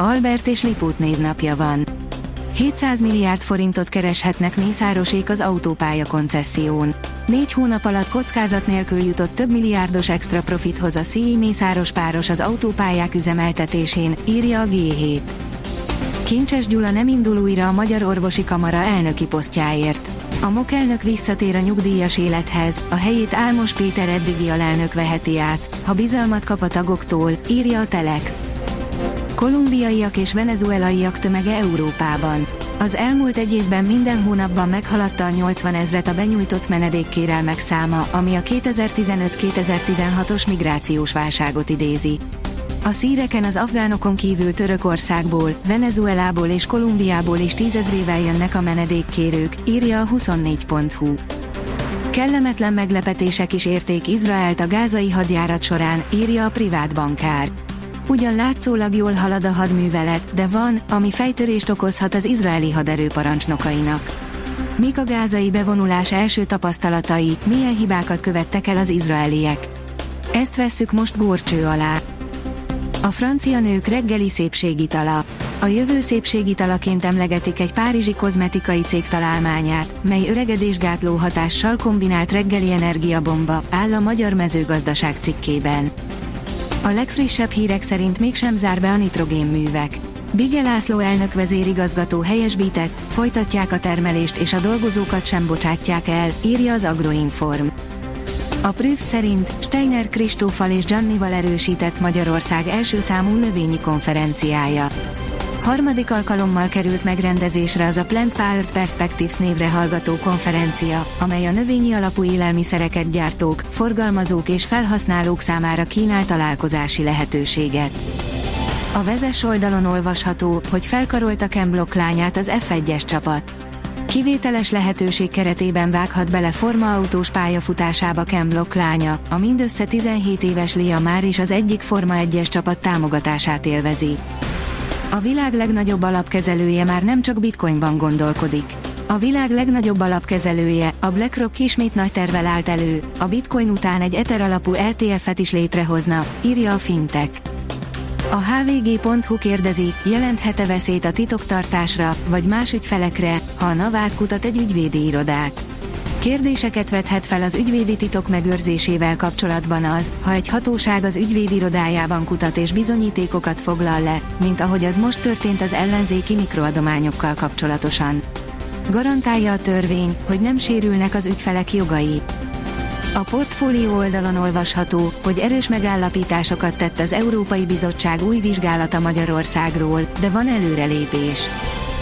Albert és Lipót névnapja van. 700 milliárd forintot kereshetnek Mészárosék az autópálya koncesszión. Négy hónap alatt kockázat nélkül jutott több milliárdos extra profithoz a CI Mészáros páros az autópályák üzemeltetésén, írja a G7. Kincses Gyula nem indul újra a Magyar Orvosi Kamara elnöki posztjáért. A MOK elnök visszatér a nyugdíjas élethez, a helyét Álmos Péter eddigi alelnök veheti át, ha bizalmat kap a tagoktól, írja a Telex kolumbiaiak és venezuelaiak tömege Európában. Az elmúlt egy évben minden hónapban meghaladta a 80 ezret a benyújtott menedékkérelmek száma, ami a 2015-2016-os migrációs válságot idézi. A szíreken az afgánokon kívül Törökországból, Venezuelából és Kolumbiából is tízezrével jönnek a menedékkérők, írja a 24.hu. Kellemetlen meglepetések is érték Izraelt a gázai hadjárat során, írja a privát bankár. Ugyan látszólag jól halad a hadművelet, de van, ami fejtörést okozhat az izraeli haderő parancsnokainak. Mik a gázai bevonulás első tapasztalatai, milyen hibákat követtek el az izraeliek? Ezt vesszük most górcső alá. A francia nők reggeli szépségitala. A jövő szépségitalaként emlegetik egy párizsi kozmetikai cég találmányát, mely öregedésgátló hatással kombinált reggeli energiabomba, áll a Magyar Mezőgazdaság cikkében. A legfrissebb hírek szerint mégsem zár be a nitrogénművek. Bige László elnök vezérigazgató helyesbített, folytatják a termelést és a dolgozókat sem bocsátják el, írja az Agroinform. A Prüf szerint Steiner Kristófal és Giannival erősített Magyarország első számú növényi konferenciája. Harmadik alkalommal került megrendezésre az a Plant Powered Perspectives névre hallgató konferencia, amely a növényi alapú élelmiszereket gyártók, forgalmazók és felhasználók számára kínál találkozási lehetőséget. A vezes oldalon olvasható, hogy felkarolta Ken Block lányát az F1-es csapat. Kivételes lehetőség keretében vághat bele formaautós pályafutásába Ken Block lánya, a mindössze 17 éves Lia már is az egyik Forma 1-es csapat támogatását élvezi. A világ legnagyobb alapkezelője már nem csak bitcoinban gondolkodik. A világ legnagyobb alapkezelője, a BlackRock ismét nagy tervel állt elő, a bitcoin után egy Ether alapú ETF-et is létrehozna, írja a Fintech. A hvg.hu kérdezi, jelenthet-e veszélyt a titoktartásra, vagy más ügyfelekre, ha a Navát kutat egy ügyvédi irodát. Kérdéseket vethet fel az ügyvédi titok megőrzésével kapcsolatban az, ha egy hatóság az ügyvéd irodájában kutat és bizonyítékokat foglal le, mint ahogy az most történt az ellenzéki mikroadományokkal kapcsolatosan. Garantálja a törvény, hogy nem sérülnek az ügyfelek jogai. A portfólió oldalon olvasható, hogy erős megállapításokat tett az Európai Bizottság új vizsgálata Magyarországról, de van előrelépés.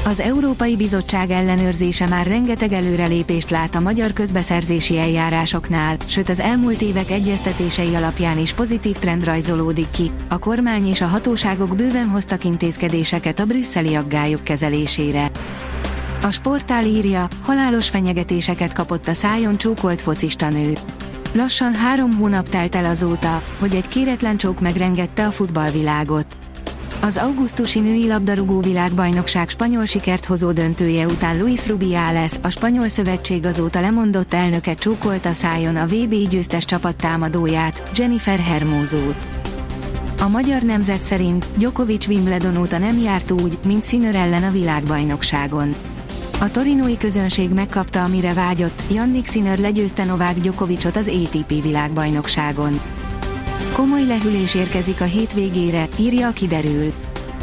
Az Európai Bizottság ellenőrzése már rengeteg előrelépést lát a magyar közbeszerzési eljárásoknál, sőt az elmúlt évek egyeztetései alapján is pozitív trend rajzolódik ki. A kormány és a hatóságok bőven hoztak intézkedéseket a brüsszeli aggályok kezelésére. A sportál írja, halálos fenyegetéseket kapott a szájon csókolt focista nő. Lassan három hónap telt el azóta, hogy egy kéretlen csók megrengette a futballvilágot. Az augusztusi női labdarúgó világbajnokság spanyol sikert hozó döntője után Luis Rubiales, a spanyol szövetség azóta lemondott elnöke csókolt a szájon a VB győztes csapat támadóját, Jennifer Hermózót. A magyar nemzet szerint Djokovic Wimbledon óta nem járt úgy, mint Sinner ellen a világbajnokságon. A torinói közönség megkapta, amire vágyott, Jannik Sinner legyőzte Novák Djokovicot az ATP világbajnokságon. Komoly lehűlés érkezik a hétvégére, írja a kiderül.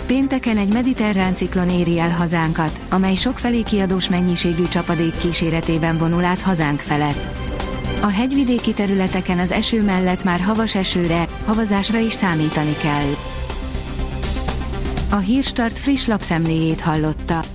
Pénteken egy mediterrán ciklon éri el hazánkat, amely sokfelé kiadós mennyiségű csapadék kíséretében vonul át hazánk felett. A hegyvidéki területeken az eső mellett már havas esőre, havazásra is számítani kell. A Hírstart friss lapszemléjét hallotta.